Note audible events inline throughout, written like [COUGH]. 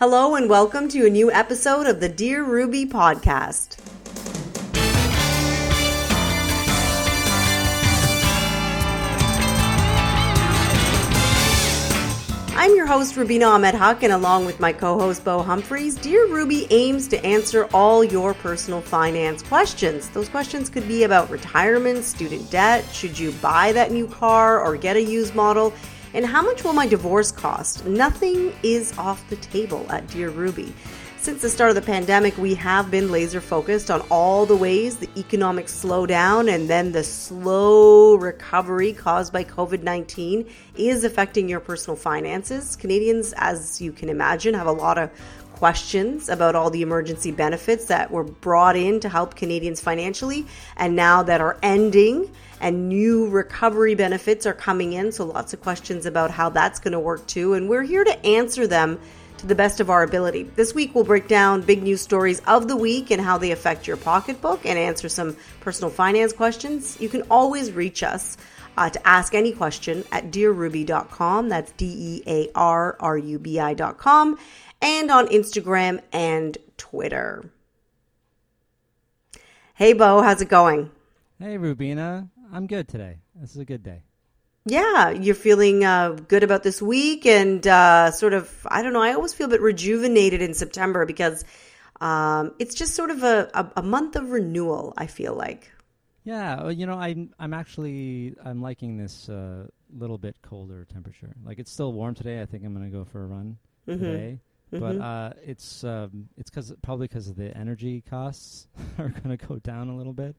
Hello, and welcome to a new episode of the Dear Ruby podcast. I'm your host, Rubina Ahmed Haq, and along with my co host, Bo Humphreys, Dear Ruby aims to answer all your personal finance questions. Those questions could be about retirement, student debt, should you buy that new car or get a used model, and how much will my divorce cost? Nothing is off the table at Dear Ruby. Since the start of the pandemic, we have been laser focused on all the ways the economic slowdown and then the slow recovery caused by COVID 19 is affecting your personal finances. Canadians, as you can imagine, have a lot of questions about all the emergency benefits that were brought in to help Canadians financially and now that are ending and new recovery benefits are coming in. So, lots of questions about how that's going to work too. And we're here to answer them to the best of our ability. This week, we'll break down big news stories of the week and how they affect your pocketbook and answer some personal finance questions. You can always reach us. Uh, to ask any question at dearruby.com. That's D E A R R U B I.com. And on Instagram and Twitter. Hey, Bo, how's it going? Hey, Rubina. I'm good today. This is a good day yeah, you're feeling uh, good about this week and uh, sort of, I don't know, I always feel a bit rejuvenated in September because um, it's just sort of a, a, a, month of renewal, I feel like. Yeah, you know, I'm, I'm actually, I'm liking this uh, little bit colder temperature. Like it's still warm today. I think I'm going to go for a run mm-hmm. today. Mm-hmm. But uh, it's um, it's cause, probably because of the energy costs [LAUGHS] are going to go down a little bit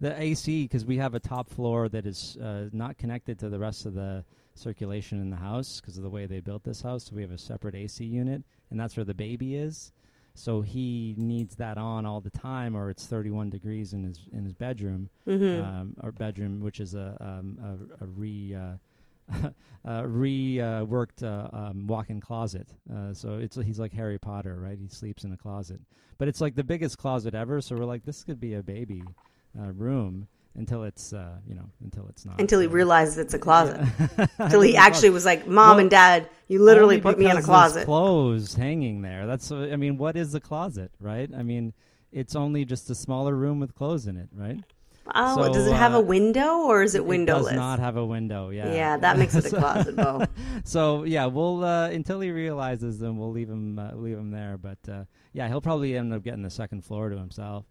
the AC because we have a top floor that is uh, not connected to the rest of the circulation in the house because of the way they built this house. So we have a separate AC unit, and that's where the baby is. So he needs that on all the time, or it's 31 degrees in his in his bedroom, mm-hmm. um, or bedroom, which is a um, a, a, re. Uh, [LAUGHS] reworked uh, um, walk-in closet. Uh, so it's he's like Harry Potter, right? He sleeps in a closet, but it's like the biggest closet ever. So we're like, this could be a baby uh, room until it's uh, you know until it's not until he realizes it's a closet yeah. [LAUGHS] until he actually was like mom well, and dad you literally put me in a closet clothes hanging there that's i mean what is a closet right i mean it's only just a smaller room with clothes in it right Oh, so, does it have uh, a window or is it windowless? It does not have a window. Yeah, yeah, that makes it a [LAUGHS] closet, Bo. so yeah, we'll uh, until he realizes, then we'll leave him uh, leave him there. But uh, yeah, he'll probably end up getting the second floor to himself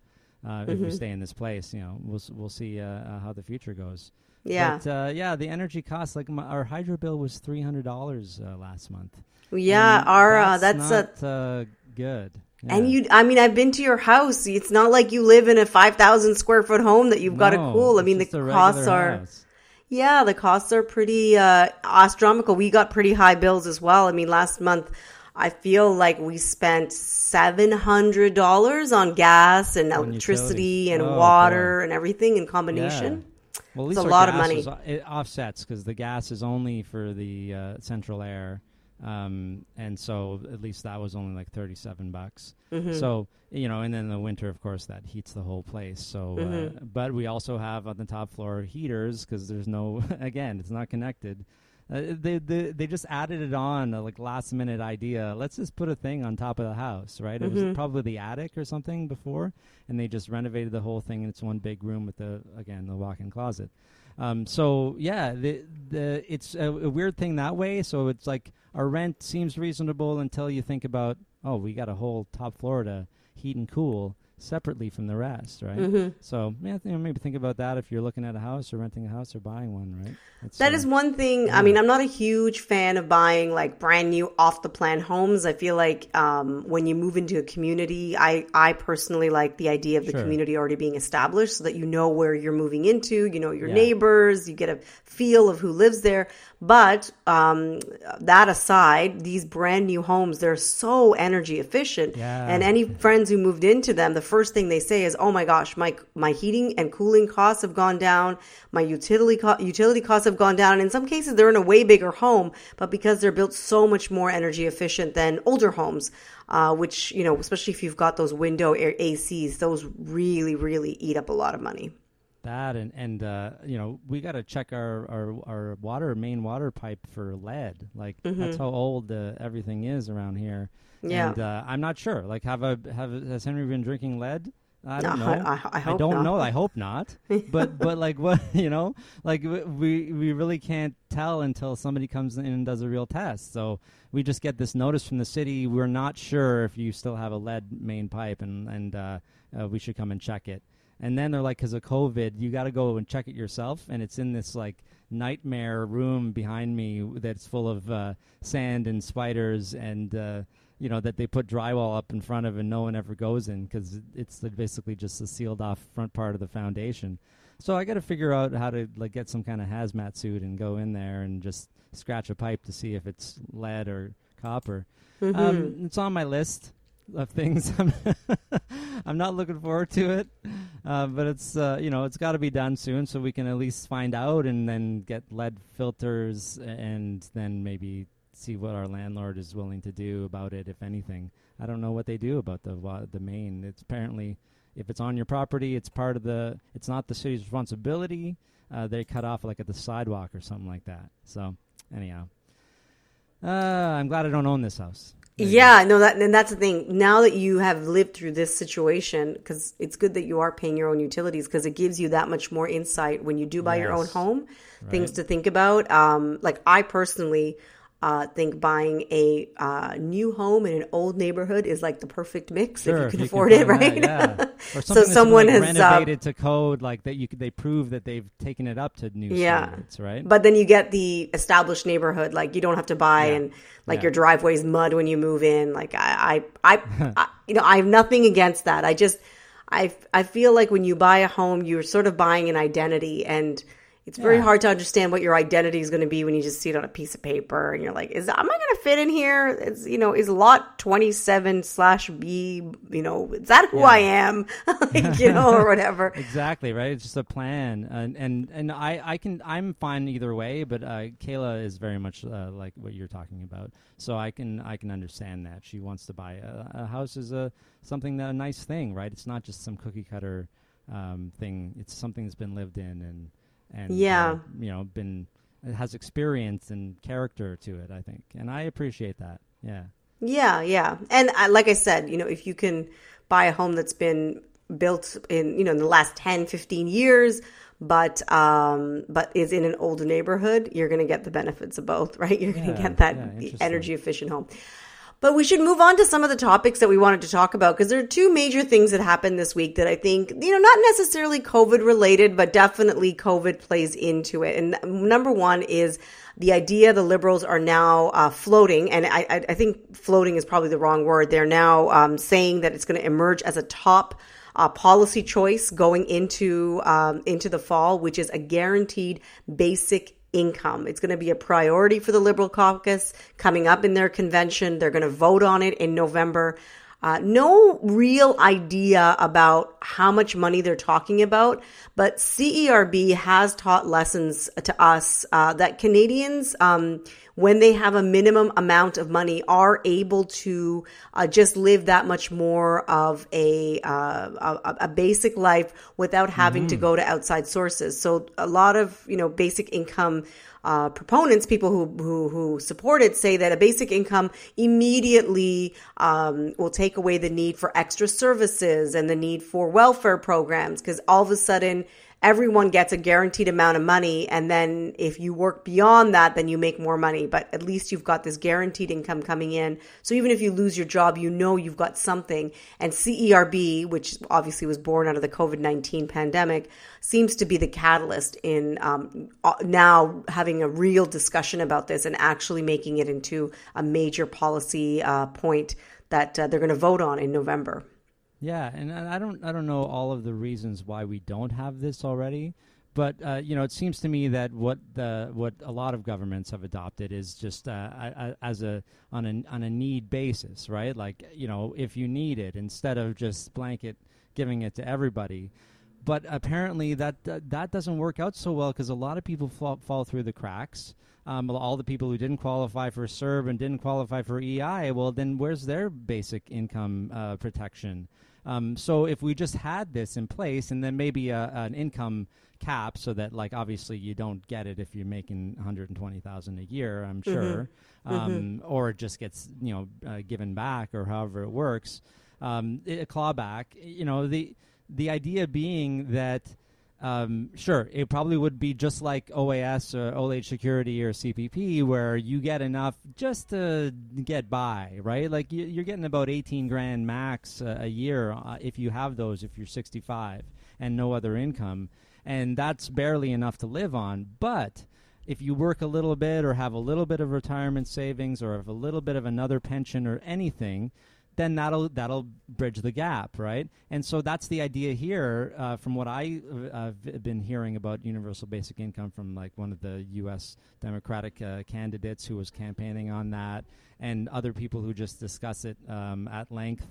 uh, mm-hmm. if we stay in this place. You know, we'll we'll see uh, how the future goes. Yeah, but, uh, yeah. The energy costs like my, our hydro bill was three hundred dollars uh, last month. Yeah, and our that's, that's not, good. Yeah. And you, I mean, I've been to your house. It's not like you live in a five thousand square foot home that you've no, got to cool. I mean, the costs are. House. Yeah, the costs are pretty uh, astronomical. We got pretty high bills as well. I mean, last month I feel like we spent seven hundred dollars on gas and electricity and oh, water boy. and everything in combination. Yeah. Well, it's a lot of money. Is, it offsets because the gas is only for the uh, central air, um, and so at least that was only like thirty-seven bucks. Mm-hmm. So you know, and then the winter, of course, that heats the whole place. So, uh, mm-hmm. uh, but we also have on the top floor heaters because there's no, [LAUGHS] again, it's not connected. Uh, they, they they just added it on uh, like last minute idea. Let's just put a thing on top of the house, right? Mm-hmm. It was mm-hmm. probably the attic or something before, and they just renovated the whole thing. And it's one big room with the again the walk-in closet. Um, so yeah, the the it's a, a, weird thing that way. So it's like our rent seems reasonable until you think about oh we got a whole top Florida heat and cool separately from the rest, right? Mm-hmm. So yeah, you know, maybe think about that if you're looking at a house or renting a house or buying one, right? That's, that uh, is one thing. Yeah. I mean, I'm not a huge fan of buying like brand new off the plan homes. I feel like um, when you move into a community, I I personally like the idea of the sure. community already being established, so that you know where you're moving into, you know your yeah. neighbors, you get a feel of who lives there. But um, that aside, these brand new homes, they're so energy efficient. Yeah. And any friends who moved into them, the first thing they say is, "Oh my gosh, my my heating and cooling costs have gone down. My utility co- utility costs have gone down." And in some cases, they're in a way bigger home, but because they're built so much more energy efficient than older homes, uh, which you know, especially if you've got those window air ACs, those really really eat up a lot of money. That and and uh, you know we got to check our, our our water main water pipe for lead. Like Mm-hmm. that's how old uh, everything is around here. Yeah. And uh, I'm not sure. Like, have I have has Henry been drinking lead? I don't No, know. I- I- I hope don't not. know. I hope not. [LAUGHS] but but like what [LAUGHS] you know, like we we really can't tell until somebody comes in and does a real test. So we just get this notice from the city. We're not sure if you still have a lead main pipe, and and uh, uh, we should come and check it. And then they're like, because of COVID, you got to go and check it yourself, and it's in this like nightmare room behind me that's full of uh, sand and spiders and. Uh, you know that they put drywall up in front of and no one ever goes in because it's basically just a sealed off front part of the foundation so i got to figure out how to like get some kind of hazmat suit and go in there and just scratch a pipe to see if it's lead or copper Mm-hmm. um, it's on my list of things [LAUGHS] i'm, not looking forward to it uh, but it's uh, you know it's got to be done soon so we can at least find out and then get lead filters and then maybe see what our landlord is willing to do about it, if anything. I don't know what they do about the wa- the main. It's apparently if it's on your property, it's part of the. It's not the city's responsibility. Uh, they cut off like at the sidewalk or something like that. So anyhow, uh, I'm glad I don't own this house. Yeah, no, that and that's the thing. Now that you have lived through this situation, because it's good that you are paying your own utilities, because it gives you that much more insight when you do buy your own Yes. home. Things to think about. Um, like I personally uh, think buying a uh, new home in an old neighborhood is like the perfect mix Sure, if you can if afford it, right? that, yeah. [LAUGHS] Or so been, someone like, has uh, renovated to code, like that. You could, they prove that they've taken it up to new Yeah. standards, right? But then you get the established neighborhood. Like you don't have to buy Yeah. and like Yeah. your driveway's mud when you move in. Like I, I, I, [LAUGHS] I, you know, I have nothing against that. I just, I, I feel like when you buy a home, you're sort of buying an identity, and it's very Yeah. hard to understand what your identity is going to be when you just see it on a piece of paper, and you're like, is am I going to fit in here? It's you know, is lot twenty seven slash B, you know, is that who Yeah. I am? [LAUGHS] like you know, or [LAUGHS] whatever. Exactly right. It's just a plan, and and, and I, I can I'm fine either way. But uh, Kayla is very much uh, like what you're talking about, so I can I can understand that she wants to buy a, a house is a something that a nice thing, right? It's not just some cookie cutter um, thing. It's something that's been lived in and and Yeah. uh, you know been has experience and character to it. I think, and I appreciate that. Yeah. Yeah, yeah. And I, like I said, you know, if you can buy a home that's been built in, you know, in the last 10, 15 years, but um but is in an older neighborhood, you're going to get the benefits of both, [LAUGHS] right? You're going to get that yeah, energy efficient home. But we should move on to some of the topics that we wanted to talk about because there are two major things that happened this week that I think, you know, not necessarily COVID related, but definitely COVID plays into it. And number one is the idea the liberals are now uh, floating, and I, I, think floating is probably the wrong word. They're now um, saying that it's going to emerge as a top uh, policy choice going into um, into the fall, which is a guaranteed basic income. It's going to be a priority for the Liberal caucus coming up in their convention. They're going to vote on it in November. Uh, no real idea about how much money they're talking about, but CERB has taught lessons to us uh, that Canadians, um, when they have a minimum amount of money, are able to uh, just live that much more of a uh, a, a basic life without having to go to outside sources. So a lot of you know basic income uh, proponents, people who, who who support it, say that a basic income immediately um, will take away the need for extra services and the need for welfare programs because all of a sudden everyone gets a guaranteed amount of money and then if you work beyond that then you make more money. But at least you've got this guaranteed income coming in. So even if you lose your job you know you've got something. And CERB which obviously was born out of the COVID-19 pandemic seems to be the catalyst in um, uh, now having a real discussion about this and actually making it into a major policy uh, point that uh, they're going to vote on in November. Yeah, and I don't I don't know all of the reasons why we don't have this already, but uh, you know it seems to me that what the what a lot of governments have adopted is just uh, a- a- as a on a on a need basis, right? Like you know if you need it instead of just blanket giving it to everybody. but apparently that uh, that doesn't work out so well because a lot of people fall, fall through the cracks. Um, all the people who didn't qualify for CERB and didn't qualify for EI, well, then where's their basic income uh, protection? Um, so if we just had this in place, and then maybe a, an income cap, so that like obviously you don't get it if you're making 120,000 a year, I'm Mm-hmm. sure, um, or it just gets you know uh, given back or however it works. Um, a clawback, you know the the idea being that. Um, sure, it probably would be just like OAS or Old Age Security or CPP, where you get enough just to get by, right? Like you, you're getting about 18 grand max uh, a year uh, if you have those, if you're 65 and no other income, and that's barely enough to live on. But if you work a little bit or have a little bit of retirement savings or have a little bit of another pension or anything, then that'll that'll bridge the gap, right? And so that's the idea here. Uh, from what I uh, have been hearing about universal basic income from like one of the U.S. Democratic uh, candidates who was campaigning on that, and other people who just discuss it um, at length,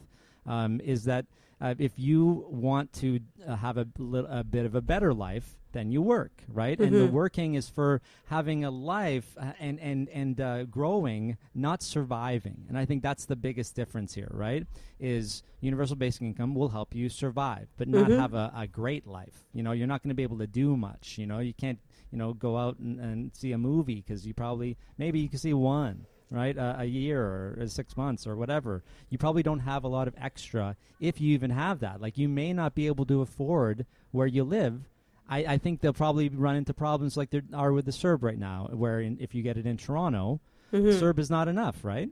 um, is that uh, if you want to uh, have a, lit- a bit of a better life, then you work, right? And the working is for having a life uh, and and and uh, growing, not surviving. And I think that's the biggest difference here, right? Is universal basic income will help you survive, but not have a, a great life. You know, you're not going to be able to do much. You know, you can't you know go out and, and see a movie because you probably maybe you can see one right? Uh, a year or six months or whatever. You probably don't have a lot of extra if you even have that. Like you may not be able to afford where you live. I, I think they'll probably run into problems like there are with the CERB right now, where in, if you get it in Toronto, CERB is not enough, right?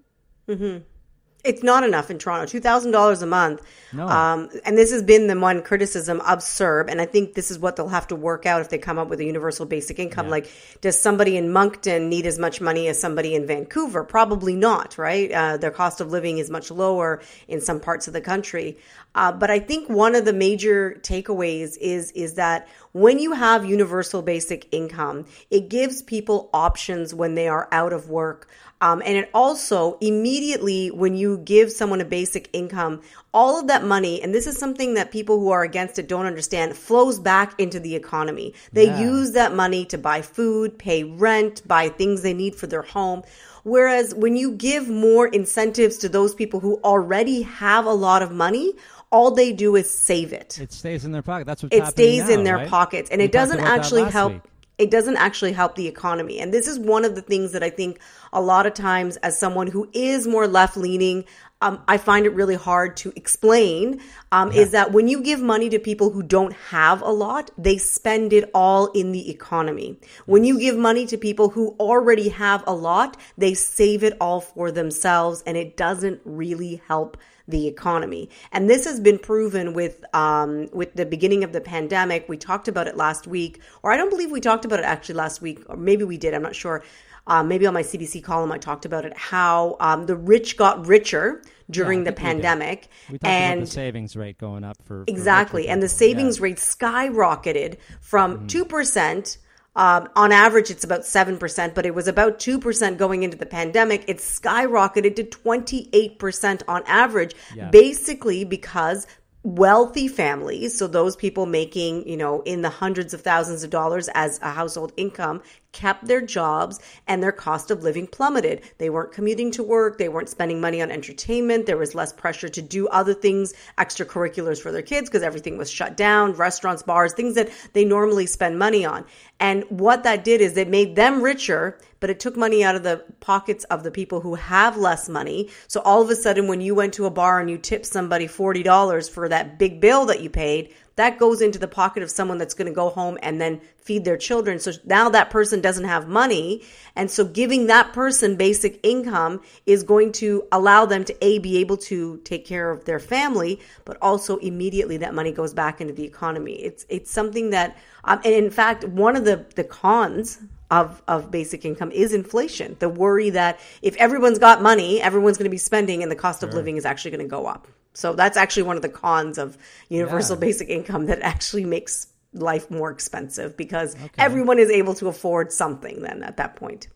It's not enough in Toronto. Two thousand dollars a month. No. Um, and this has been the one criticism of CERB, and I think this is what they'll have to work out if they come up with a universal basic income. Yeah. Like, does somebody in Moncton need as much money as somebody in Vancouver? Probably not, right? Uh, their cost of living is much lower in some parts of the country. Uh, but I think one of the major takeaways is is that when you have universal basic income, it gives people options when they are out of work. Um, and it also immediately, when you give someone a basic income, all of that money, and this is something that people who are against it don't understand, flows back into the economy. They Yeah. use that money to buy food, pay rent, buy things they need for their home. Whereas when you give more incentives to those people who already have a lot of money, all they do is save it It stays in their pocket. That's what's it stays in their right? pockets and We it doesn't actually help week. It doesn't actually help the economy. And this is one of the things that i think a lot of times as someone who is more left leaning um, i find it really hard to explain um, is that when you give money to people who don't have a lot they spend it all in the economy. When you give money to people who already have a lot they save it all for themselves and it doesn't really help the economy. And this has been proven with um, with the beginning of the pandemic. We talked about it last week, or I don't believe we talked about it actually last week, or maybe we did. I'm not sure. Um, maybe on my CBC column, I talked about it. How um, the rich got richer during Yeah, the we pandemic, We talked and about the savings rate going up for, for Exactly. richer And the savings Yeah. rate skyrocketed from Mm-hmm. 2%. Um, on average, it's about 7%, but it was about 2% going into the pandemic. It skyrocketed to 28% on average, Yeah. basically because wealthy families, so those people making, you know, in the hundreds of thousands of dollars as a household income, kept their jobs and their cost of living plummeted. They weren't commuting to work, they weren't spending money on entertainment, there was less pressure to do other things, extracurriculars for their kids because everything was shut down, restaurants, bars, things that they normally spend money on. And what that did is it made them richer, but it took money out of the pockets of the people who have less money. So all of a sudden when you went to a bar and you tipped somebody $40 for that big bill that you paid, that goes into the pocket of someone that's going to go home and then feed their children. So now that person doesn't have money. And so giving that person basic income is going to allow them to A, be able to take care of their family, but also immediately that money goes back into the economy. It's, it's something that, um, and in fact, one of the, the cons of, of basic income is inflation. The worry that if everyone's got money, everyone's going to be spending and the cost of living is actually going to go up. So that's actually one of the cons of universal Yeah. basic income that actually makes life more expensive because everyone is able to afford something then at that point.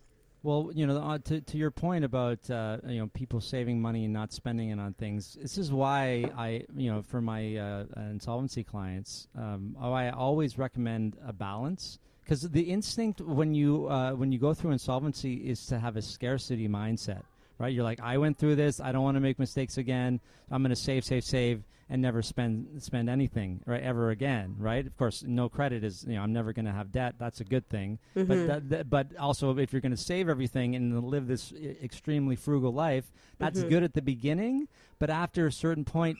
Well, you know, uh, to to your point about uh, you know people saving money and not spending it on things. This is why I you know for my uh, insolvency clients, um, I always recommend a balance because the instinct when you uh, when you go through insolvency is to have a scarcity mindset, right? You're like, I went through this. I don't want to make mistakes again. I'm going to save, save, save and never spend spend anything right ever again right of course no credit is you know i'm never going to have debt that's a good thing mm-hmm. but that, that, but also if you're going to save everything and live this extremely frugal life that's mm-hmm. good at the beginning but after a certain point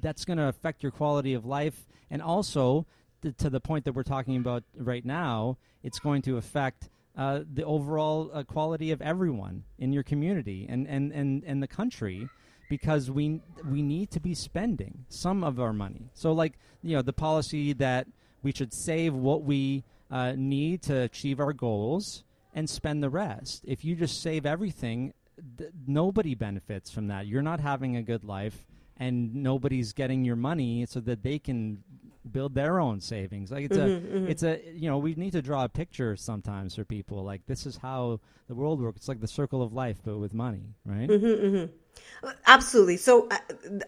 that's going to affect your quality of life and also to the point that we're talking about right now it's going to affect uh, the overall uh, quality of everyone in your community and, and, and, and the country because we we need to be spending some of our money. So like you know the policy that we should save what we uh, need to achieve our goals and spend the rest. If you just save everything, th- nobody benefits from that. You're not having a good life, and nobody's getting your money so that they can build their own savings. Like it's mm-hmm, a, mm-hmm. it's a, you know, we need to draw a picture sometimes for people. Like this is how the world works. It's like the circle of life, but with money, right? Mm-hmm, mm-hmm. Absolutely. So uh,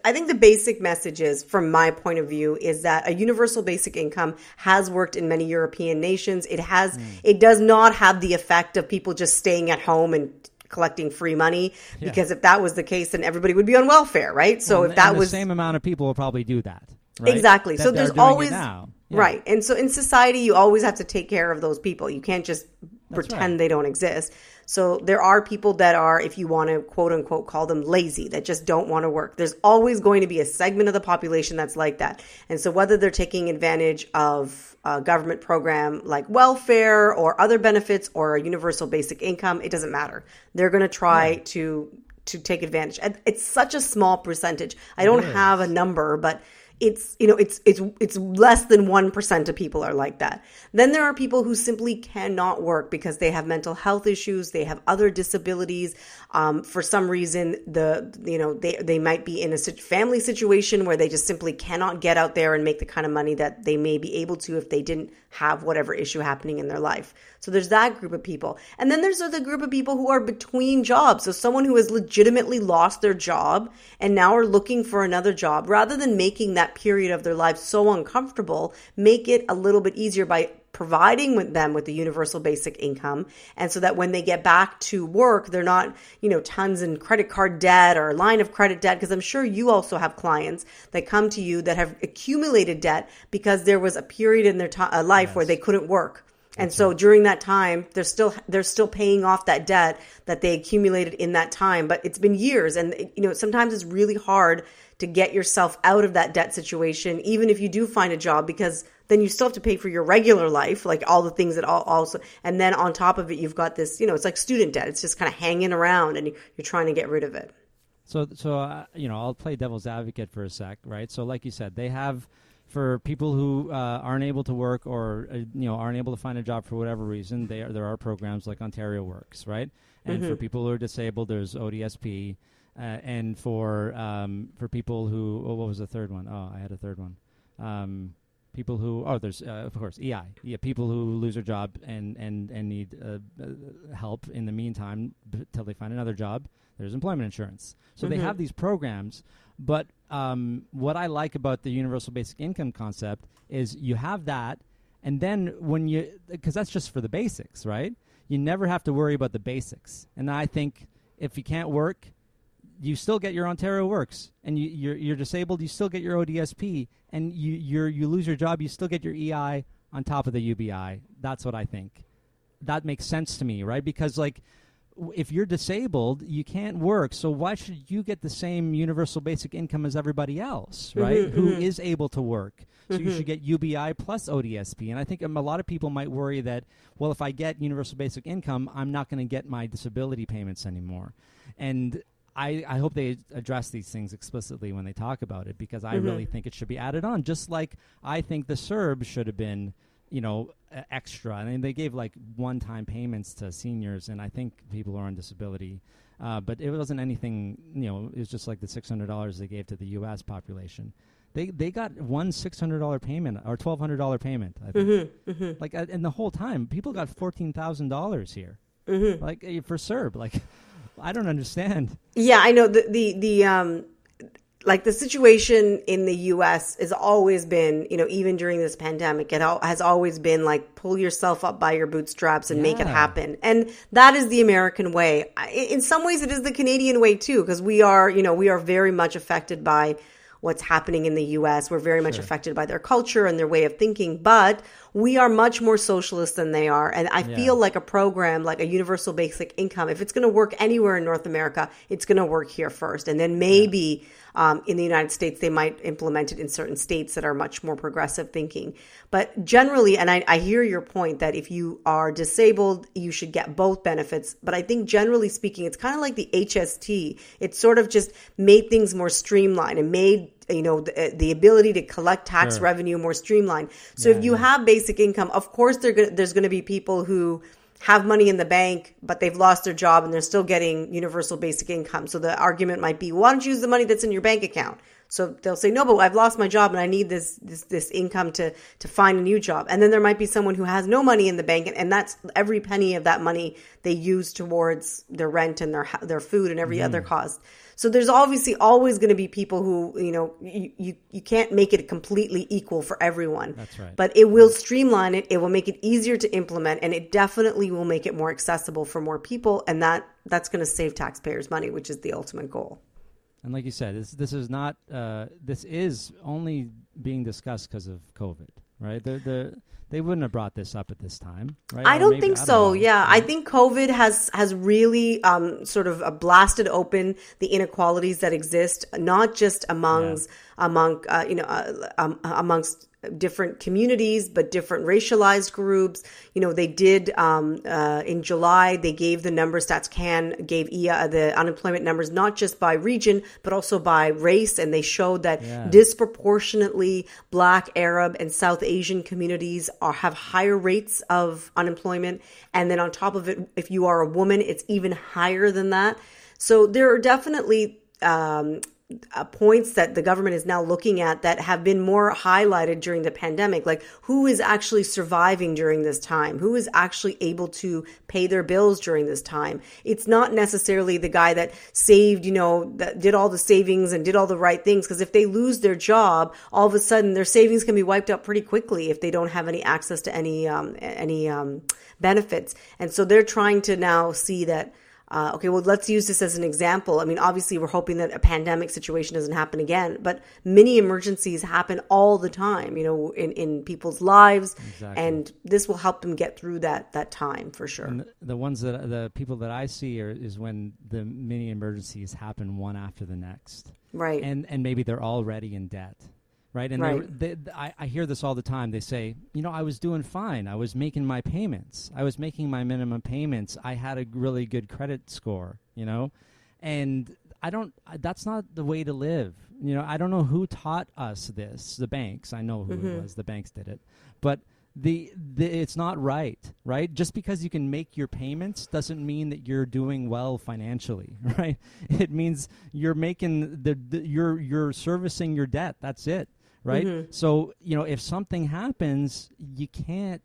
I think the basic message is, from my point of view, is that a universal basic income has worked in many European nations. It has, mm. it does not have the effect of people just staying at home and collecting free money yeah. because if that was the case then everybody would be on welfare right so well, if that was the same amount of people will probably do that right? exactly that so there's always yeah. right and so in society you always have to take care of those people you can't just That's pretend right. they don't exist so there are people that are, if you want to quote unquote call them lazy, that just don't want to work. There's always going to be a segment of the population that's like that. And so whether they're taking advantage of a government program like welfare or other benefits or a universal basic income, it doesn't matter. They're going to try yeah. to to take advantage. It's such a small percentage. I don't have a number, but it's you know it's it's it's less than 1% of people are like that. Then there are people who simply cannot work because they have mental health issues they have other disabilities um, for some reason the you know they they might be in a family situation where they just simply cannot get out there and make the kind of money that they may be able to if they didn't have whatever issue happening in their life. So there's that group of people. And then there's the group of people who are between jobs. So someone who has legitimately lost their job and now are looking for another job rather than making that that period of their life so uncomfortable, make it a little bit easier by providing with them with the universal basic income and so that when they get back to work they're not you know tons in credit card debt or line of credit debt because i'm sure you also have clients that come to you that have accumulated debt because there was a period in their uh, life yes. where they couldn't work and so during that time, they're still they're still paying off that debt that they accumulated in that time. But it's been years, and you know sometimes it's really hard to get yourself out of that debt situation, even if you do find a job, because then you still have to pay for your regular life, like all the things that all also, and then on top of it, you've got this, you know, it's like student debt. It's just kind of hanging around and you're trying to get rid of it. So, so uh, you know, I'll play devil's advocate for a sec, right? So, like you said, they have for people who uh, aren't able to work or uh, you know aren't able to find a job for whatever reason. They are, there are programs like Ontario Works, right? And mm-hmm. for people who are disabled, there's ODSP. Uh, and for um, for people who oh, what was the third one? Oh, I had a third one. Um, people who oh there's uh, of course EI yeah people who lose their job and and and need uh, uh, help in the meantime until they find another job. There's employment insurance, so mm-hmm. they have these programs. But um, what I like about the universal basic income concept is you have that, and then when you because that's just for the basics, right? You never have to worry about the basics, and I think if you can't work you still get your Ontario Works, and you, you're you're disabled, you still get your ODSP, and you you you lose your job, you still get your EI on top of the UBI. That's what I think. That makes sense to me, right? Because like if you're disabled, you can't work. So why should you get the same universal basic income as everybody else, mm-hmm, right? Mm-hmm, Who mm-hmm. is able to work? So mm-hmm. you should get UBI plus ODSP. And I think um, a lot of people might worry that, well, if I get universal basic income, I'm not going to get my disability payments anymore. And I, I hope they address these things explicitly when they talk about it because I mm-hmm. really think it should be added on. Just like I think the CERB should have been, you know, extra. I mean, they gave like one-time payments to seniors, and I think people who are on disability. Uh, but it wasn't anything, you know. It was just like the six hundred dollars they gave to the U.S. population. They they got one six hundred dollar payment or twelve hundred dollar payment. I think. Mm-hmm, mm-hmm. Like, uh, and the whole time, people got fourteen thousand dollars here Mm-hmm. Like uh, for CERB, like I don't understand. Yeah, I know the the the um like the situation in the US has always been, you know, even during this pandemic, it has always been like pull yourself up by your bootstraps and yeah. make it happen. And that is the American way. In some ways, it is the Canadian way too, because we are, you know, we are very much affected by what's happening in the US. We're very much sure. affected by their culture and their way of thinking, but we are much more socialist than they are. And I yeah. feel like a program like a universal basic income, if it's going to work anywhere in North America, it's going to work here first. And then maybe yeah. Um, in the United States, they might implement it in certain states that are much more progressive thinking. But generally, and I, I, hear your point that if you are disabled, you should get both benefits. But I think generally speaking, it's kind of like the HST. It sort of just made things more streamlined and made you know the, the ability to collect tax sure. revenue more streamlined so yeah, if you yeah. have basic income of course gonna, there's going to be people who have money in the bank but they've lost their job and they're still getting universal basic income so the argument might be why don't you use the money that's in your bank account so they'll say, no, but I've lost my job and I need this, this, this income to, to find a new job. And then there might be someone who has no money in the bank and, and that's every penny of that money they use towards their rent and their, their food and every mm. other cost. So there's obviously always going to be people who, you know, you, you, you can't make it completely equal for everyone. That's right. But it will streamline it. It will make it easier to implement and it definitely will make it more accessible for more people. And that, that's going to save taxpayers money, which is the ultimate goal. And like you said, this this is not uh, this is only being discussed because of COVID, right? The the they wouldn't have brought this up at this time, right? I don't maybe, think I don't so. Know. Yeah, I think COVID has has really um, sort of uh, blasted open the inequalities that exist, not just amongst yeah. among uh, you know uh, um, amongst different communities, but different racialized groups. You know, they did um, uh, in July. They gave the numbers. Stats Can gave IA the unemployment numbers not just by region, but also by race, and they showed that yeah. disproportionately Black, Arab, and South Asian communities are have higher rates of unemployment. And then on top of it, if you are a woman, it's even higher than that. So there are definitely um, uh, points that the government is now looking at that have been more highlighted during the pandemic like who is actually surviving during this time? Who is actually able to pay their bills during this time? It's not necessarily the guy that saved you know that did all the savings and did all the right things because if they lose their job all of a sudden their savings can be wiped out pretty quickly if they don't have any access to any um, any um, benefits. And so they're trying to now see that uh, okay, well, let's use this as an example. I mean, obviously, we're hoping that a pandemic situation doesn't happen again, but many emergencies happen all the time, you know, in, in people's lives, exactly. and this will help them get through that that time for sure. And the ones that the people that I see are, is when the many emergencies happen one after the next, right? And and maybe they're already in debt right? And right. They, they, I, I hear this all the time. They say, you know, I was doing fine. I was making my payments. I was making my minimum payments. I had a really good credit score, you know, and I don't. That's not the way to live. You know, I don't know who taught us this. The banks. I know who mm-hmm. it was. The banks did it, but. The, the it's not right, right? Just because you can make your payments doesn't mean that you're doing well financially, [LAUGHS] right? It means you're making the, the you're you're servicing your debt. That's it right? Mm-hmm. So, you know, if something happens, you can't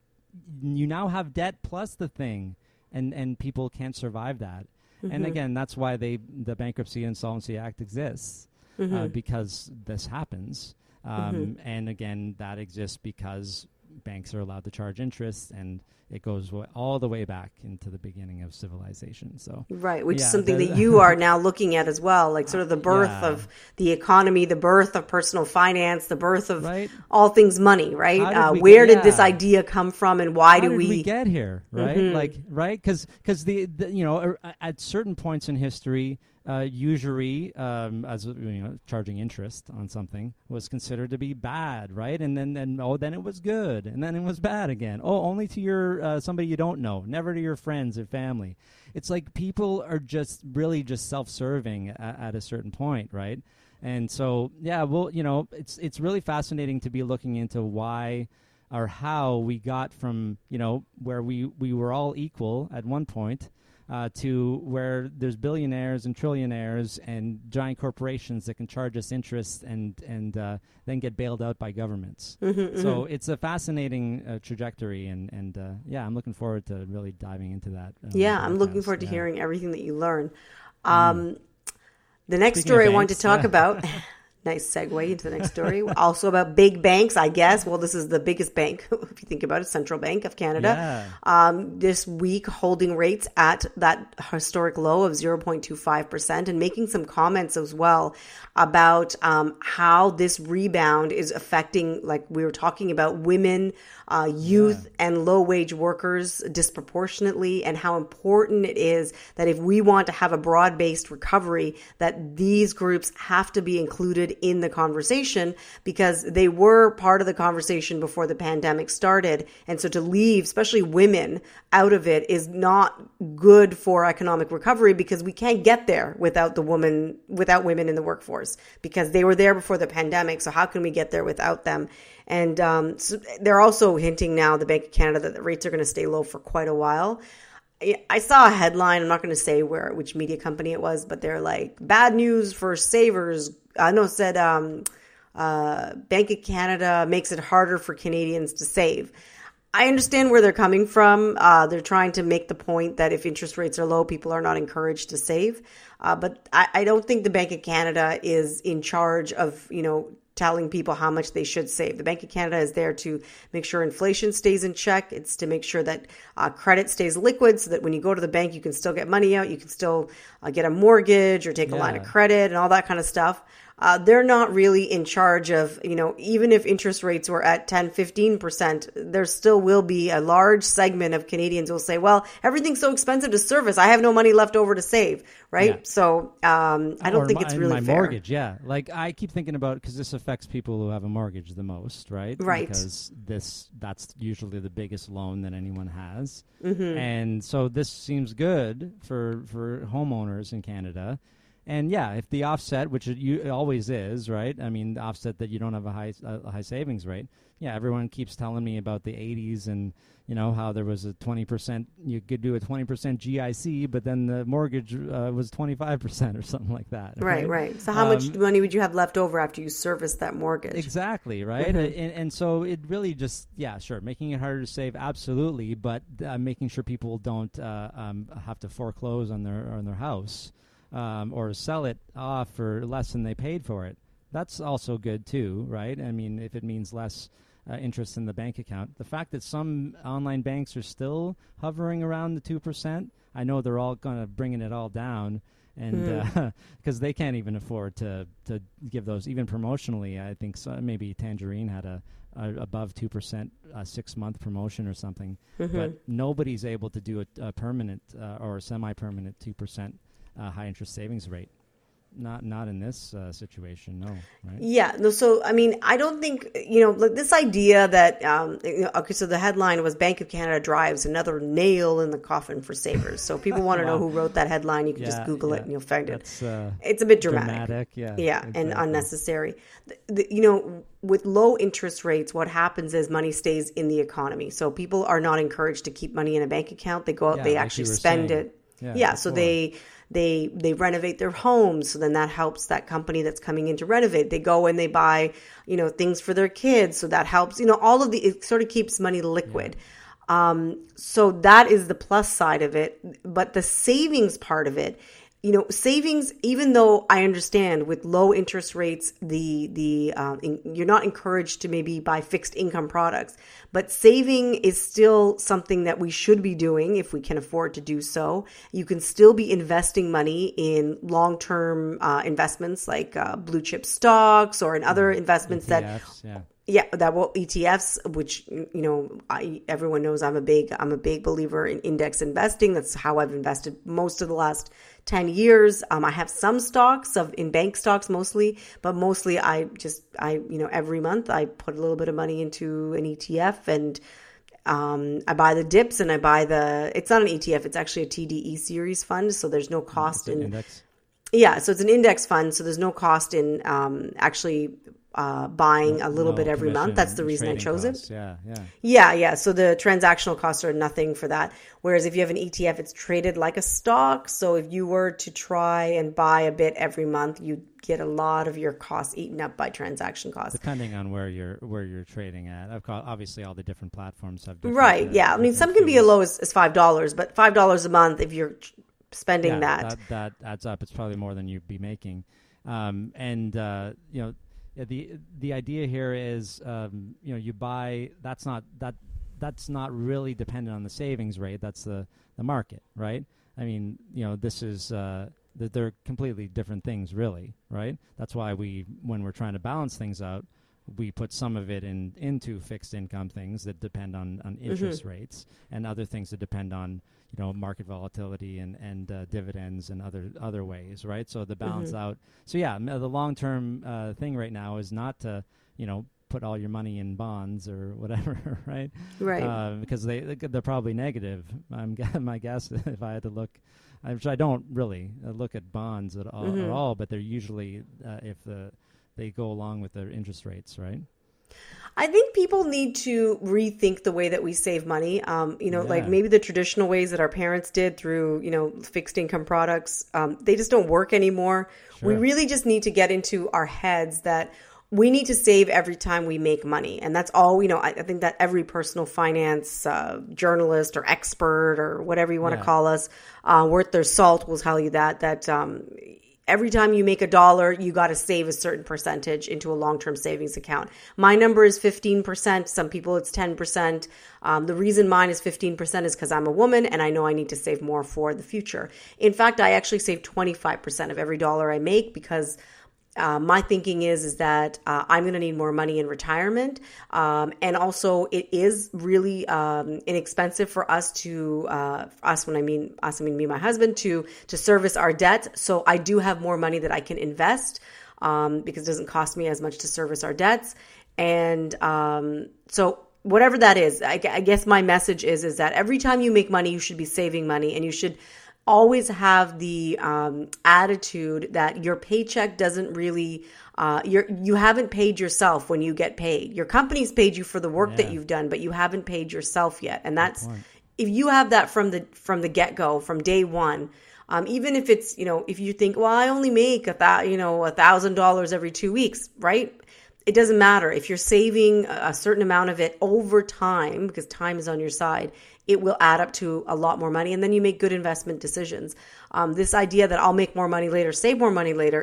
you now have debt plus the thing and and people can't survive that. Mm-hmm. And again, that's why they the Bankruptcy Insolvency Act exists uh, mm-hmm. uh, because this happens. Um, mm-hmm. and again, that exists because banks are allowed to charge interest and it goes w- all the way back into the beginning of civilization. So right, which yeah, is something that you are [LAUGHS] now looking at as well, like sort of the birth yeah. of the economy, the birth of personal finance, the birth of right? all things money. Right? Uh, where get, did yeah. this idea come from, and why How do we... we... get here? Right? Mm-hmm. Like right? Because because the, the you know at certain points in history uh, usury, um, as you know, charging interest on something was considered to be bad, right? And then, then oh, then it was good, and then it was bad again. Oh, only to your uh, somebody you don't know, never to your friends or family. It's like people are just really just self-serving at, at a certain point, right? And so, yeah, well, you know, it's it's really fascinating to be looking into why or how we got from you know where we we were all equal at one point uh, to where there's billionaires and trillionaires and giant corporations that can charge us interest and and uh, then get bailed out by governments. Mm-hmm, so it's a fascinating uh, trajectory, and and uh, yeah, I'm looking forward to really diving into that. uh, Yeah, I'm looking forward to Yeah. hearing everything that you learn. Um, The next Speaking story I wanted to talk about. [LAUGHS] Nice segue into the next story. [LAUGHS] also about big banks, I guess. Well, this is the biggest bank, [LAUGHS] if you think about it, Central Bank of Canada. Yeah. Um, this week, holding rates at that historic low of 0.25% and making some comments as well about um, how this rebound is affecting, like we were talking about, women, uh, youth, and low wage workers disproportionately, and how important it is that if we want to have a broad based recovery, that these groups have to be included in the conversation because they were part of the conversation before the pandemic started. And so to leave, especially women, out of it is not good for economic recovery because we can't get there without the woman, without women in the workforce because they were there before the pandemic. So how can we get there without them? And um, so they're also hinting now, the Bank of Canada, that the rates are going to stay low for quite a while. I- saw a headline. I'm not going to say where which media company it was, but they're like bad news for savers. I know said um, uh, Bank of Canada makes it harder for Canadians to save. I understand where they're coming from. Uh, they're trying to make the point that if interest rates are low, people are not encouraged to save. Uh, but I, I don't think the Bank of Canada is in charge of, you know, telling people how much they should save. The Bank of Canada is there to make sure inflation stays in check. It's to make sure that uh, credit stays liquid so that when you go to the bank, you can still get money out. You can still uh, get a mortgage or take a line of credit and all that kind of stuff. Uh, they're not really in charge of, you know, even if interest rates were at 10, 15%, there still will be a large segment of Canadians who will say, well, everything's so expensive to service. I have no money left over to save, right? Yeah. So um, I don't Or think my, it's really my fair. mortgage. Yeah, like I keep thinking about because this affects people who have a mortgage the most, right? Right. Because this that's usually the biggest loan that anyone has, Mm-hmm. and so this seems good for for homeowners in Canada. And yeah, if the offset, which it, you, it always is, right? I mean, the offset that you don't have a high a high savings rate. Yeah, everyone keeps telling me about the '80s and you know how there was a 20% you could do a 20% GIC, but then the mortgage uh, was 25% or [LAUGHS] something like that. Right, right. So how much Um, money would you have left over after you service that mortgage? Exactly, [LAUGHS] right? Mm-hmm. And, and so it really just, yeah, sure, making it harder to save, absolutely, but uh, making sure people don't uh, um, have to foreclose on their on their house um, or sell it off for less than they paid for it. That's also good too, right? I mean, if it means less uh, interest in the bank account, the fact that some online banks are still hovering around the two percent, I know they're all kind of bringing it all down and [LAUGHS] because they can't even afford to to give those even promotionally. I think so, maybe Tangerine had a, a above two percent uh, six month promotion or something, but nobody's able to do a, a permanent uh, or semi permanent two percent uh, high interest savings rate. Not not in this uh, situation, no. Right? Yeah, no. So I mean, I don't think you know like this idea that um, you know, okay. So the headline was Bank of Canada drives another nail in the coffin for savers. So people want to [LAUGHS] know who wrote that headline. You can just Yeah, Google it and you'll find it. Uh, It's a bit dramatic. dramatic, yeah. Yeah, and unnecessary. The, the, you know, with low interest rates, what happens is money stays in the economy. So people are not encouraged to keep money in a bank account. They go out, Yeah, they like actually spend saying. it. Yeah, Yeah, so they they they renovate their homes. So then that helps that company that's coming in to renovate. They go and they buy, you know, things for their kids. So that helps. You know, all of the it sort of keeps money liquid. Um, so that is the plus side of it. But the savings part of it, you know, savings. Even though I understand with low interest rates, the the um, in, you're not encouraged to maybe buy fixed income products, but saving is still something that we should be doing if we can afford to do so. You can still be investing money in long term uh, investments like uh, blue chip stocks or in other investments that yeah. yeah, that will ETFs, which you know, I everyone knows I'm a big I'm a big believer in index investing. That's how I've invested most of the last ten years. Um, I have some stocks of in bank stocks mostly, but mostly I just I you know every month I put a little bit of money into an ETF and. Um, I buy the dips and I buy the. It's not an ETF. It's actually a TD e-Series fund, so there's no cost in Index. yeah, so it's an index fund, so there's no cost in um, actually uh, buying a little No bit every month. That's the reason I chose costs. it. Yeah, yeah. Yeah, yeah. So the transactional costs are nothing for that. Whereas if you have an ETF, it's traded like a stock. So if you were to try and buy a bit every month, you get a lot of your costs eaten up by transaction costs. Depending on where you're where you're trading at, I've got obviously all the different platforms have different, Right. uh, Yeah. I mean, some can be as low as, as five dollars, but five dollars a month if you're spending yeah, that. that that adds up. It's probably more than you'd be making. Um, and uh, you know, yeah, the the idea here is, um, you know, you buy. That's not that that's not really dependent on the savings rate. That's the the market, right? I mean, you know, this is. Uh, that they're completely different things, really, right? That's why we, when we're trying to balance things out, we put some of it in into fixed income things that depend on, on interest rates, and other things that depend on you know market volatility and and uh, dividends and other other ways, right? So the balance out. So yeah, m- the long term uh, thing right now is not to you know put all your money in bonds or [LAUGHS] whatever, right? Right. Uh, because they they're probably negative. I'm gu- [LAUGHS] my guess [LAUGHS] if I had to look, uh, which I don't really uh, look at bonds at all, Mm-hmm. at all but they're usually uh, if the they go along with their interest rates, right? I think people need to rethink the way that we save money. Um, you know, like maybe the traditional ways that our parents did through, you know, fixed income products, um, they just don't work anymore. We really just need to get into our heads that we need to save every time we make money. And that's all, you know, I, I think that every personal finance uh, journalist or expert or whatever you want to Yeah. call us, uh, worth their salt will tell you that, that, um, every time you make a dollar, you got to save a certain percentage into a long term savings account. My number is 15%. Some people it's 10%. Um, the reason mine is 15% is because I'm a woman and I know I need to save more for the future. In fact, I actually save 25% of every dollar I make because uh, my thinking is is that uh, I'm going to need more money in retirement, um, and also it is really um, inexpensive for us to uh, us when I mean us I mean me and my husband to to service our debt. So I do have more money that I can invest um, because it doesn't cost me as much to service our debts, and um, so whatever that is, I, I guess my message is is that every time you make money, you should be saving money, and you should always have the um, attitude that your paycheck doesn't really uh, you're you haven't paid yourself when you get paid. Your company's paid you for the work that you've done but you haven't paid yourself yet. And that's if you have that from the from the get-go from day one um, even if it's you know if you think well i only make a thou, you know a thousand dollars every two weeks right? It doesn't matter. If you're saving a certain amount of it over time because time is on your side it will add up to a lot more money and then you make good investment decisions. Um, this idea that i'll make more money later save more money later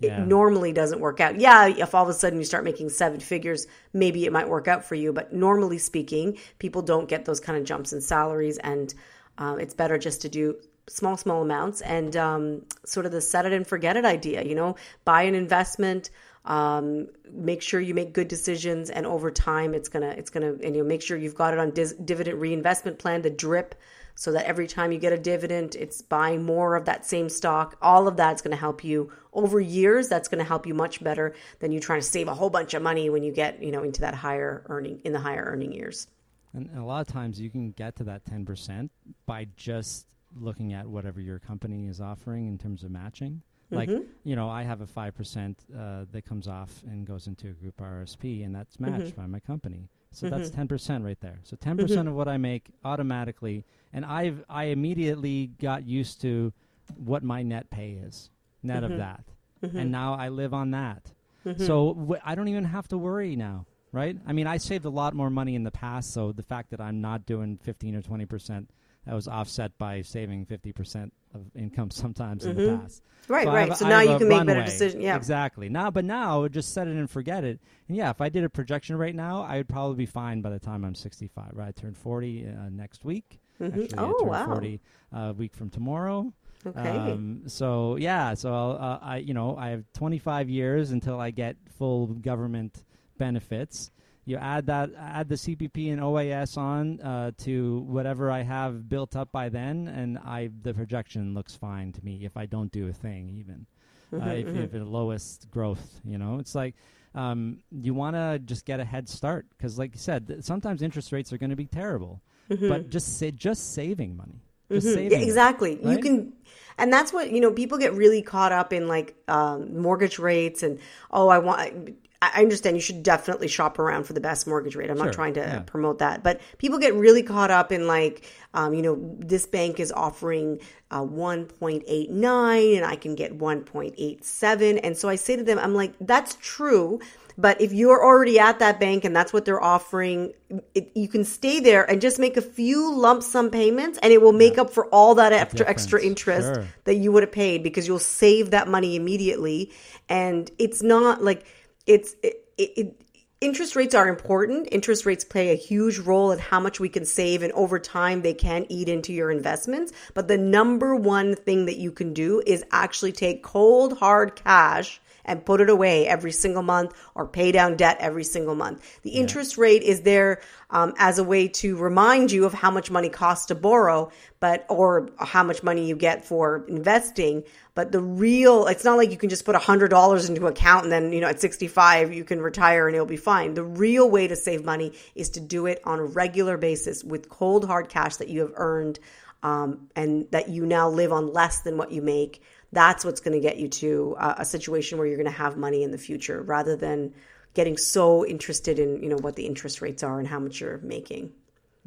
Yeah. it normally doesn't work out. Yeah if all of a sudden you start making seven figures maybe it might work out for you but normally speaking people don't get those kind of jumps in salaries and um, it's better just to do small small amounts and um, sort of the set it and forget it idea you know? Buy an investment um, make sure you make good decisions and over time it's gonna it's gonna and you make sure you've got it on dis- dividend reinvestment plan the drip so that every time you get a dividend it's buying more of that same stock. All of that's to help you. Over years that's to help you much better than you trying to save a whole bunch of money when you get you know into that higher earning in the higher earning years. And, and a lot of times you can get to that 10% by just looking at whatever your company is offering in terms of matching. Like, mm-hmm. you know, I have a 5% uh, that comes off and goes into a group RSP, and that's mm-hmm. matched by my company. So mm-hmm. that's 10% right there. So 10% of what I make automatically, and I've I immediately got used to what my net pay is, net of that. And now I live on that. So w- I don't even have to worry now, right? I mean, I saved a lot more money in the past, so the fact that I'm not doing 15 or 20 percent, that was offset by saving 50 percent of income [LAUGHS] sometimes in the past. Right, I right. have So I now you can make better decisions. Yeah. exactly. Now, but now just set it and forget it. And yeah, if I did a projection right now, I would probably be fine by the time I'm 65. Right, I turn 40 uh, next week. Actually, I Oh, turn wow. 40 uh, a week from tomorrow. Okay. Um, so yeah, so I'll, uh, I you know I have 25 years until I get full government benefits. You add that, add the CPP and OAS on uh, to whatever I have built up by then, and I the projection looks fine to me if I don't do a thing even. Uh, if, if the lowest growth, you know, it's like um, you want to just get a head start because, like you said, th- sometimes interest rates are going to be terrible, but just say just saving money, just Mhm. saving Yeah, it. exactly. You can and that's what you know people get really caught up in like um, mortgage rates and oh i want I understand you should definitely shop around for the best mortgage rate. I'm Sure, not trying to yeah. promote that, but people get really caught up in like, um, you know, this bank is offering uh, 1.89 and I can get 1.87. And so I say to them, I'm like, that's true. But if you're already at that bank and that's what they're offering, it, you can stay there and just make a few lump sum payments and it will make up for all that extra, extra interest sure. that you would have paid because you'll save that money immediately. And it's not like it's it, it, interest rates are important. Interest rates play a huge role in how much we can save, and over time, they can eat into your investments. But the number one thing that you can do is actually take cold, hard cash and put it away every single month or pay down debt every single month. The interest rate is there um, as a way to remind you of how much money costs to borrow, but or how much money you get for investing. But the real, it's not like you can just put hundred dollars into account and then you know at sixty five you can retire and it'll be fine. The real way to save money is to do it on a regular basis with cold hard cash that you have earned um, and that you now live on less than what you make that's what's going to get you to a, a situation where you're going to have money in the future rather than getting so interested in you know what the interest rates are and how much you're making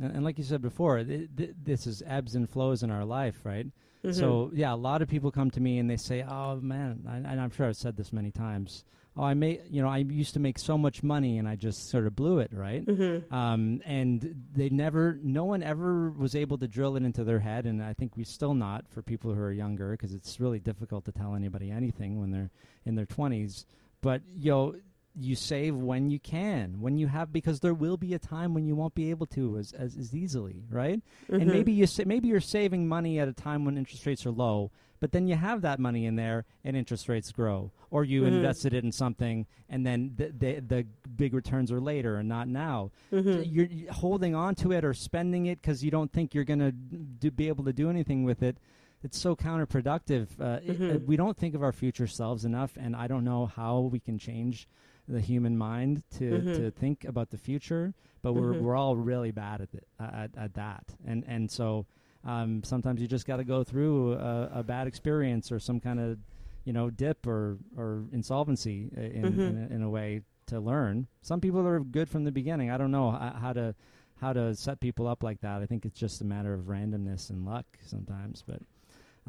And, and like you said before, th- th- this is ebbs and flows in our life, right? So yeah, a lot of people come to me and they say, "Oh man," I, and I'm sure I've said this many times. Oh, I made, you know, I used to make so much money and I just sort of blew it, right? Mm-hmm. Um, and they never, no one ever was able to drill it into their head, and I think we're still not for people who are younger because it's really difficult to tell anybody anything when they're in their 20s. But you know, you save when you can, when you have, because there will be a time when you won't be able to as as, as easily, right? And maybe you sa- maybe you're saving money at a time when interest rates are low, but then you have that money in there and interest rates grow, or you invested it in something and then the the, the big returns are later and not now. So You're holding on to it or spending it because you don't think you're going to do, be able to do anything with it. It's so counterproductive. Uh, it- uh, we don't think of our future selves enough, and I don't know how we can change the human mind to, to mm-hmm. think about the future. But we're mm-hmm. we're all really bad at it, at, at that, and and so um, sometimes you just got to go through a, a bad experience or some kind of you know dip or or insolvency in in, mm-hmm. a, in a way to learn. Some people are good from the beginning. I don't know how, how to how to set people up like that. I think it's just a matter of randomness and luck sometimes, but.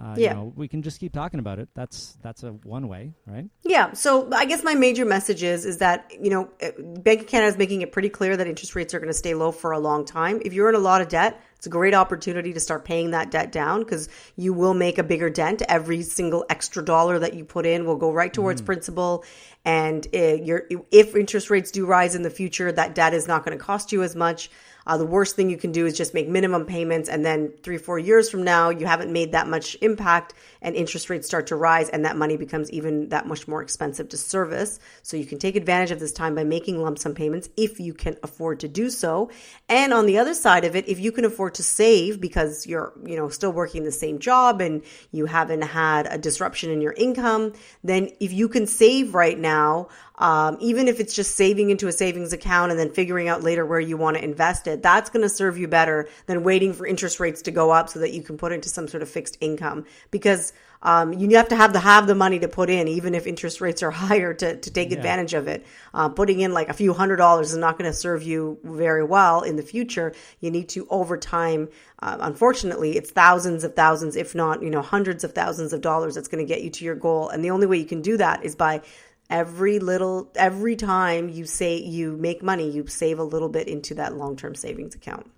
Uh, Yeah. you know, we can just keep talking about it. That's that's a one way, right? Yeah. So I guess my major message is is that you know eh, Bank of Canada is making it pretty clear that interest rates are going to stay low for a long time. If you're in a lot of debt, it's a great opportunity to start paying that debt down because you will make a bigger dent. Every single extra dollar that you put in will go right towards principal. And eh, you're, if interest rates do rise in the future, that debt is not going to cost you as much. Uh, the worst thing you can do is just make minimum payments, and then three, four years from now, you haven't made that much impact, and interest rates start to rise, and that money becomes even that much more expensive to service. So you can take advantage of this time by making lump sum payments if you can afford to do so. And on the other side of it, if you can afford to save because you're, you know, still working the same job and you haven't had a disruption in your income, then if you can save right now, um, even if it's just saving into a savings account and then figuring out later where you want to invest it, that's going to serve you better than waiting for interest rates to go up so that you can put into some sort of fixed income. Because um, you have to have the have the money to put in, even if interest rates are [LAUGHS] higher, to, to take advantage of it. Uh, putting in like a few hundred dollars is not going to serve you very well in the future. You need to over time. Uh, unfortunately, it's thousands of thousands, if not you know hundreds of thousands of dollars that's going to get you to your goal. And the only way you can do that is by every little every time you say you make money you save a little bit into that long-term savings account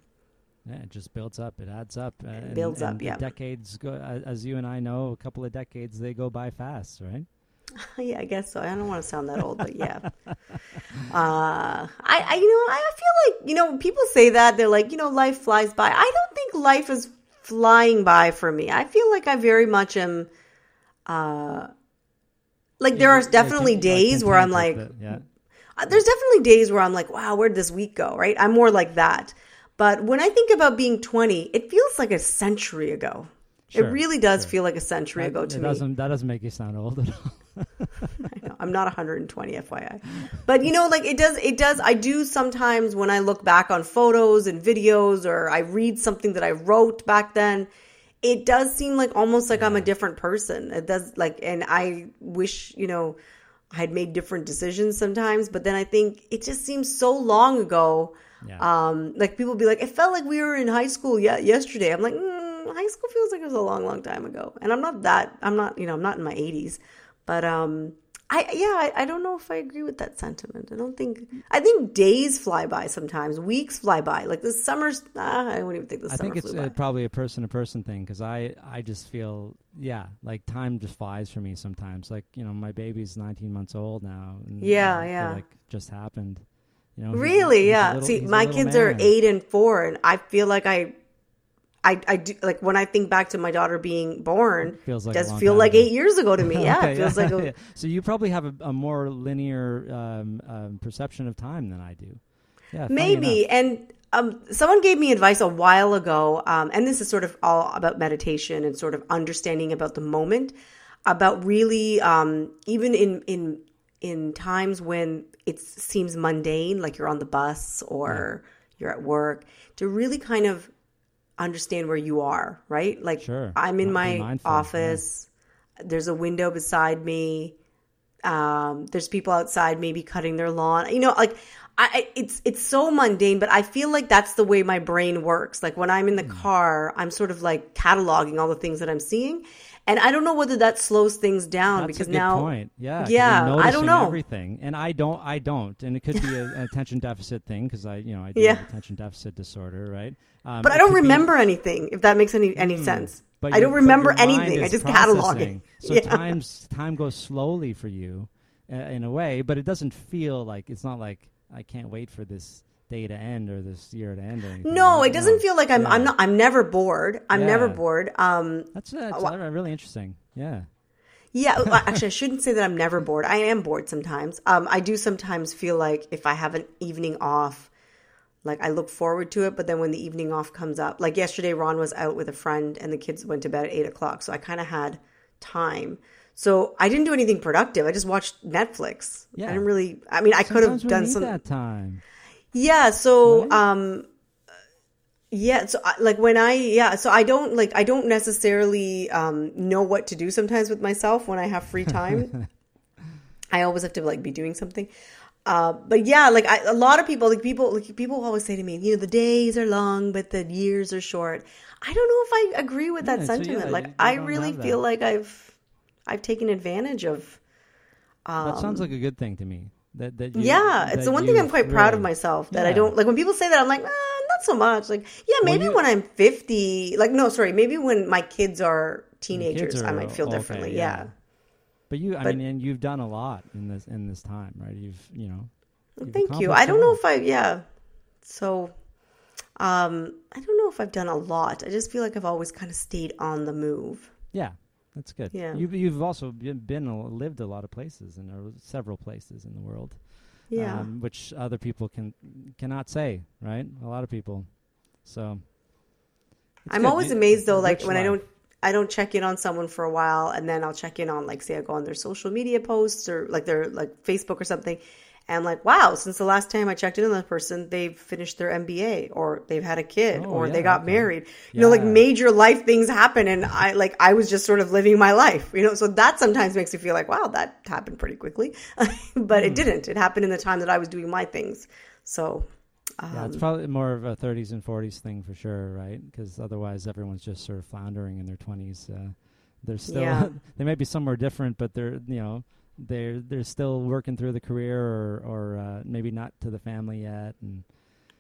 Yeah, it just builds up. It adds up. And- builds up, and the yeah. Decades go, as you and I know, a couple of decades they go by fast, right? [LAUGHS] yeah i guess so i don't want to sound that old but yeah [LAUGHS] uh i i you know i feel like you know people say that they're like you know life flies by i don't think life is flying by for me i feel like i very much am uh like there are definitely days where i'm like content with it, yeah. Uh, there's definitely days where I'm like, wow, where'd this week go? Right? I'm more like that. But when I think about being 20, it feels like a century ago. Sure, it really does sure. feel like a century That- ago to me. doesn't that doesn't make you sound old at all. [LAUGHS] I know. I'm not 120 FYI. But you know like it does it does I do sometimes when I look back on photos and videos or I read something that I wrote back then it does seem like almost like I'm a different person. It does like, and I wish, you know, I had made different decisions sometimes, but then I think it just seems so long ago. Yeah. Um, like people be like, it felt like we were in high school yeah, yesterday. I'm like, mm, high school feels like it was a long, long time ago. And I'm not that, I'm not, you know, I'm not in my 80s, but um, I yeah, I, I don't know if I agree with that sentiment. I don't think I think days fly by sometimes, weeks fly by. Like the summer's, ah, I don't even think the I summer I think it's uh, probably a person to person thing because I I just feel yeah like time just flies for me sometimes. Like you know my baby's 19 months old now. And Yeah, yeah. Like just happened. You know. Really, he's a yeah. little- See, my kids are eight and four, and I feel like I, I, I do like when I think back to my daughter being born. Feels like it does feel like ago. eight years ago to me. [LAUGHS] Yeah, Okay, it feels like. A, [LAUGHS] yeah. So you probably have a, a more linear um, um, perception of time than I do. Yeah. Maybe. And um, someone gave me advice a while ago, um, and this is sort of all about meditation and sort of understanding about the moment, about really um, even in in in times when it seems mundane, like you're on the bus or you're at work, to really kind of understand where you are, right? Like Sure. I'm in my yeah. office. There's a window beside me um, there's people outside maybe cutting their lawn. You know, like I, it's it's so mundane, but I feel like that's the way my brain works. Like when I'm in the Hmm. car, I'm sort of like cataloging all the things that I'm seeing, and I don't know whether that slows things down That's because a good now, point. Yeah, Yeah, I don't know. everything, and I don't. I don't, and it could be a, an attention deficit thing because I, you know, I do Yeah. have attention deficit disorder, right? Um, but I don't could be- remember anything. If that makes any any sense, but I don't remember anything. I just catalog it. So Yeah. times time goes slowly for you, uh, in a way, but it doesn't feel like it's not like I can't wait for this day to end or this year to end or anything. No, it doesn't feel like I'm. I'm not. I'm never bored. I'm never bored. Um, That's, that's uh, really interesting. Yeah. Yeah, [LAUGHS] actually, I shouldn't say that I'm never bored. I am bored sometimes. Um, I do sometimes feel like if I have an evening off, like I look forward to it, but then when the evening off comes up, like yesterday, Ron was out with a friend and the kids went to bed at eight o'clock, so I kind of had time. So I didn't do anything productive. I just watched Netflix. Yeah. I didn't really. I mean, I could have done some. that time. Yeah. So, Right? um, yeah. So, like when I, yeah. So I don't like I don't necessarily um know what to do sometimes with myself when I have free [LAUGHS] time. I always have to like be doing something. Uh, but yeah, like I, a lot of people, like people, like people always say to me, you know, the days are long, but the years are short. I don't know if I agree with that Yeah, so yeah, sentiment. like you- you I really feel like I've, I've taken advantage of. Um, that sounds like a good thing to me. That that you, Yeah, it's the one thing I'm quite proud of myself that I don't like when people say that I'm like, ah, not so much. Like, yeah, maybe you- when I'm 50, like no, sorry, maybe when my kids are teenagers, kids I might feel okay, differently. yeah. But you, I But- mean, and you've done a lot in this in this time, right? You've, you know. you've Thank you. I don't know if I yeah. So um I don't know if I've done a lot. I just feel like I've always kind of stayed on the move. Yeah, that's good. Yeah. You've you've also been, been a- lived a lot of places and uh, several places in the world. Yeah. um, which other people can cannot say, right? A lot of people. So I'm good. always You- amazed though like when I don't I don't check in on someone for a while and then I'll check in on like say I go on their social media posts or like their like Facebook or something and like wow since the last time I checked in on that person they've finished their MBA or they've had a kid Oh, or they got okay. married you know like major life things happen and I like I was just sort of living my life you know so that sometimes makes me feel like wow that happened pretty quickly [LAUGHS] but Hmm. it didn't it happened in the time that I was doing my things so Yeah, um, it's probably more of a 30s and 40s thing for sure, right? Because otherwise, everyone's just sort of floundering in their 20s. Uh, they're still Yeah. [LAUGHS] they might be somewhere different, but they're you know they're they're still working through the career or or uh, maybe not to the family yet. And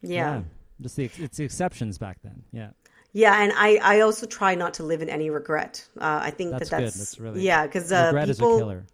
yeah. just the ex- it's the exceptions back then. Yeah, Yeah, and I, I also try not to live in any regret. Uh, I think That's that good. that's, That's really- yeah, because uh, regret people. is a killer.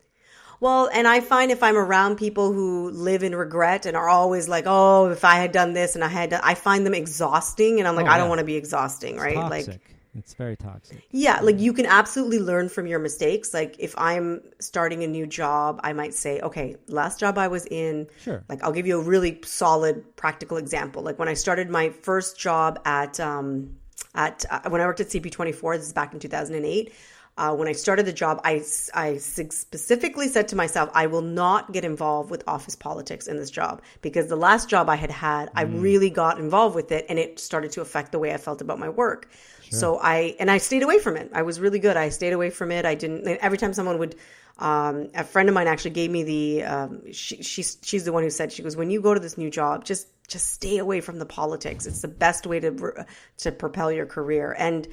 Well, and I find if I'm around people who live in regret and are always like, "Oh, if I had done this and I had," done, I find them exhausting, and I'm like, Oh, I don't want to be exhausting, It's right? toxic. Like, it's very toxic. yeah, like you can absolutely learn from your mistakes. Like if I'm starting a new job, I might say, "Okay, last job I was in." Sure. Like I'll give you a really solid practical example. Like when I started my first job at um, at uh, when I worked at CP24, this is back in 2008. uh, when I started the job, I, I specifically said to myself, I will not get involved with office politics in this job because the last job I had had, I Mm. really got involved with it and it started to affect the way I felt about my work. So I, and I stayed away from it. I was really good. I stayed away from it. I didn't, every time someone would, um, a friend of mine actually gave me the, um, she, she's, she's the one who said, she goes, when you go to this new job, just, just stay away from the politics. It's the best way to, to propel your career. And,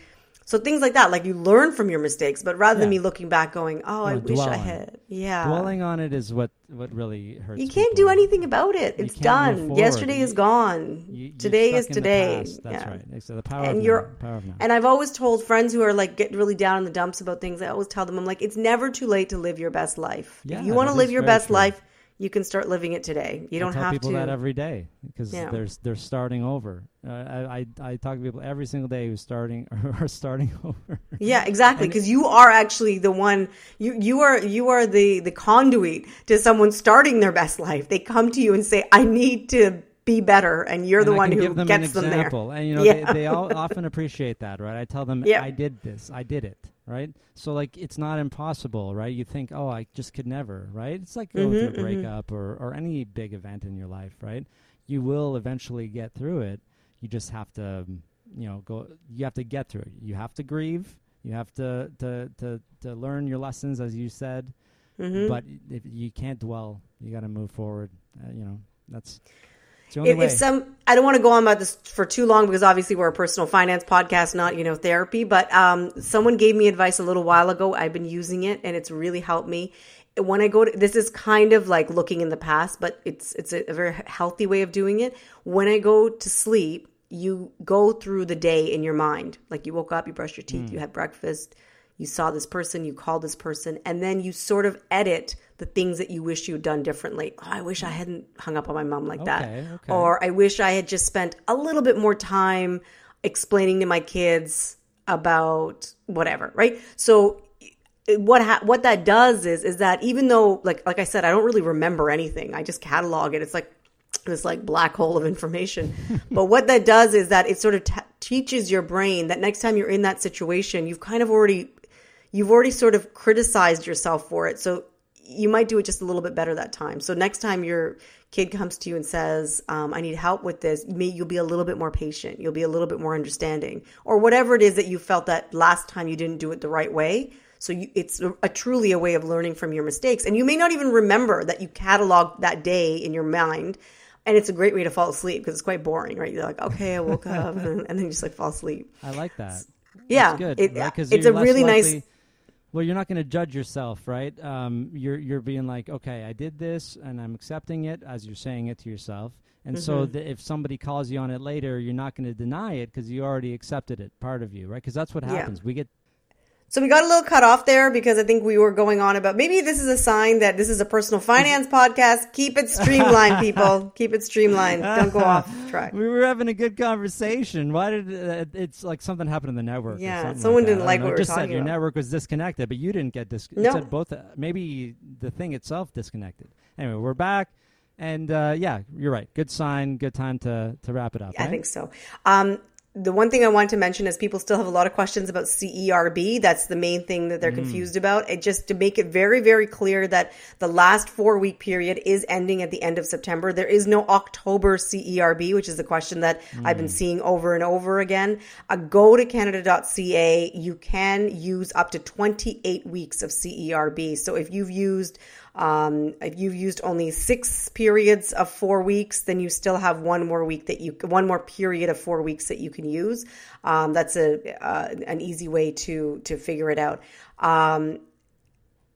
so things like that, like you learn from your mistakes, but rather than me looking back going, "Oh, I No, wish I had," yeah, Dwelling on it is what what really hurts. you can't people. do anything about it. It's done. Yesterday is gone. You- Today is today. That's yeah. right. So the power And of you're- now. Power of now. And I've always told friends who are like getting really down in the dumps about things. I always tell them, I'm like, it's never too late to live your best life. Yeah, if you want to live your best true. life, you can start living it today. You don't have to. I tell have people to. that every day because Yeah. they're they're starting over. Uh, I, I I talk to people every single day who's starting [LAUGHS] or are starting [LAUGHS] over. Yeah, exactly. Because you are actually the one. You you are you are the the conduit to someone starting their best life. They come to you and say, "I need to be better," and you're the I one who them gets an them there. And you know, Yeah. they, they all [LAUGHS] often appreciate that, right? I tell them, Yeah. I did this, I did it, right? So like, it's not impossible, right? You think, oh, I just could never, right? It's like going Mm-hmm, through a breakup or or any big event in your life, right? You will eventually get through it. You just have to, um, you know, go. You have to get through it. You have to grieve. You have to to to, to learn your lessons, as you said. Mm-hmm. But if you can't dwell, you got to move forward. Uh, you know, that's. It's the only if, way. some i don't want to go on about this for too long because obviously we're a personal finance podcast not you know therapy but um, someone gave me advice a little while ago. I've been using it and it's really helped me. When i go to this is kind of like looking in the past but it's it's a, a very healthy way of doing it. When i go to sleep you go through the day in your mind. Like you woke up you brushed your teeth you had breakfast you saw this person, you called this person, and then you sort of edit the things that you wish you had done differently. Oh, I wish I mm. hadn't hung up on my mom like that. Okay, okay. Or I wish I had just spent a little bit more time explaining to my kids about whatever, right? So eh, what ha- what that does is is that even though like like I said I don't really remember anything. I just catalog it. It's like this like black hole of information. [LAUGHS] but what that does is that it sort of t- teaches your brain that next time you're in that situation, you've kind of already you've already sort of criticized yourself for it. So you might do it just a little bit better that time. So next time your kid comes to you and says, um, "I need help with this," may you'll be a little bit more patient. You'll be a little bit more understanding, or whatever it is that you felt that last time you didn't do it the right way. So you, it's a, a truly a way of learning from your mistakes, and you may not even remember that you cataloged that day in your mind. And it's a great way to fall asleep because it's quite boring, right? You're like, okay, I woke up, [LAUGHS] and then you just like fall asleep. I like that. Yeah, it- it's a really nice- likely- Well, you're not going to judge yourself, right? Um, you're you're being like, okay, I did this, and I'm accepting it as you're saying it to yourself. And so, Mm-hmm. the, if somebody calls you on it later, you're not going to deny it because you already accepted it, part of you, right? Because that's what Yeah. happens. We get So we got a little cut off there because I think we were going on about maybe this is a sign that this is a personal [LAUGHS] finance podcast. Keep it streamlined, people. Keep it streamlined. Don't go off [LAUGHS] track. we were having a good conversation. Why did uh, it's like something happened in the network? Yeah, someone like didn't like what we It were just said your about. network was disconnected, but you didn't get dis- it No. said both. Uh, maybe the thing itself disconnected. Anyway, we're back, and uh, yeah, you're right. Good sign. Good time to to wrap it up. I right? think so. Um, the one thing I want to mention is people still have a lot of questions about CERB. That's the main thing that they're Mm. confused about. It just to make it very, very clear that the last four week period is ending at the end of September. There is no October CERB, which is the question that I've Mm. been seeing over and over again. Uh, go to Canada.ca. You can use up to 28 weeks of CERB. So if you've used um, if you've used only six periods of four weeks, then you still have one more week that you one more period of four weeks that you can use. Um, that's a uh, an easy way to to figure it out. Um,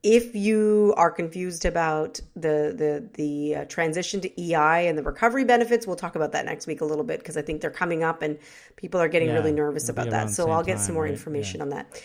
if you are confused about the the the uh, transition to EI and the recovery benefits, we'll talk about that next week a little bit because I think they're coming up and people are getting Yeah, really nervous about that. So I'll get time, some more right? information Yeah. on that.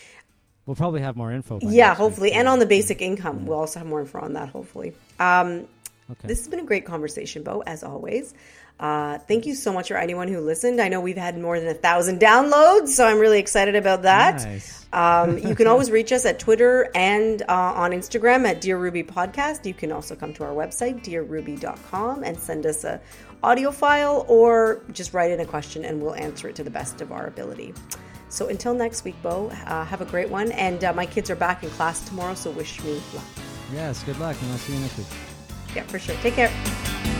We'll probably have more info. Yeah, next week, hopefully, and on the basic income, we'll also have more info on that. Hopefully. Um, Okay. this has been a great conversation, Bo, as always. Uh, thank you so much for anyone who listened. I know we've had more than a thousand downloads, so I'm really excited about that. Nice. Um, [LAUGHS] you can always reach us at Twitter and uh, on Instagram at Dear Ruby Podcast. You can also come to our website, dearruby.com, and send us a audio file or just write in a question and we'll answer it to the best of our ability. So until next week, Bo, uh, have a great one. And uh, my kids are back in class tomorrow, so wish me luck. Yes, good luck, and I'll see you next week. Yeah, for sure. Take care.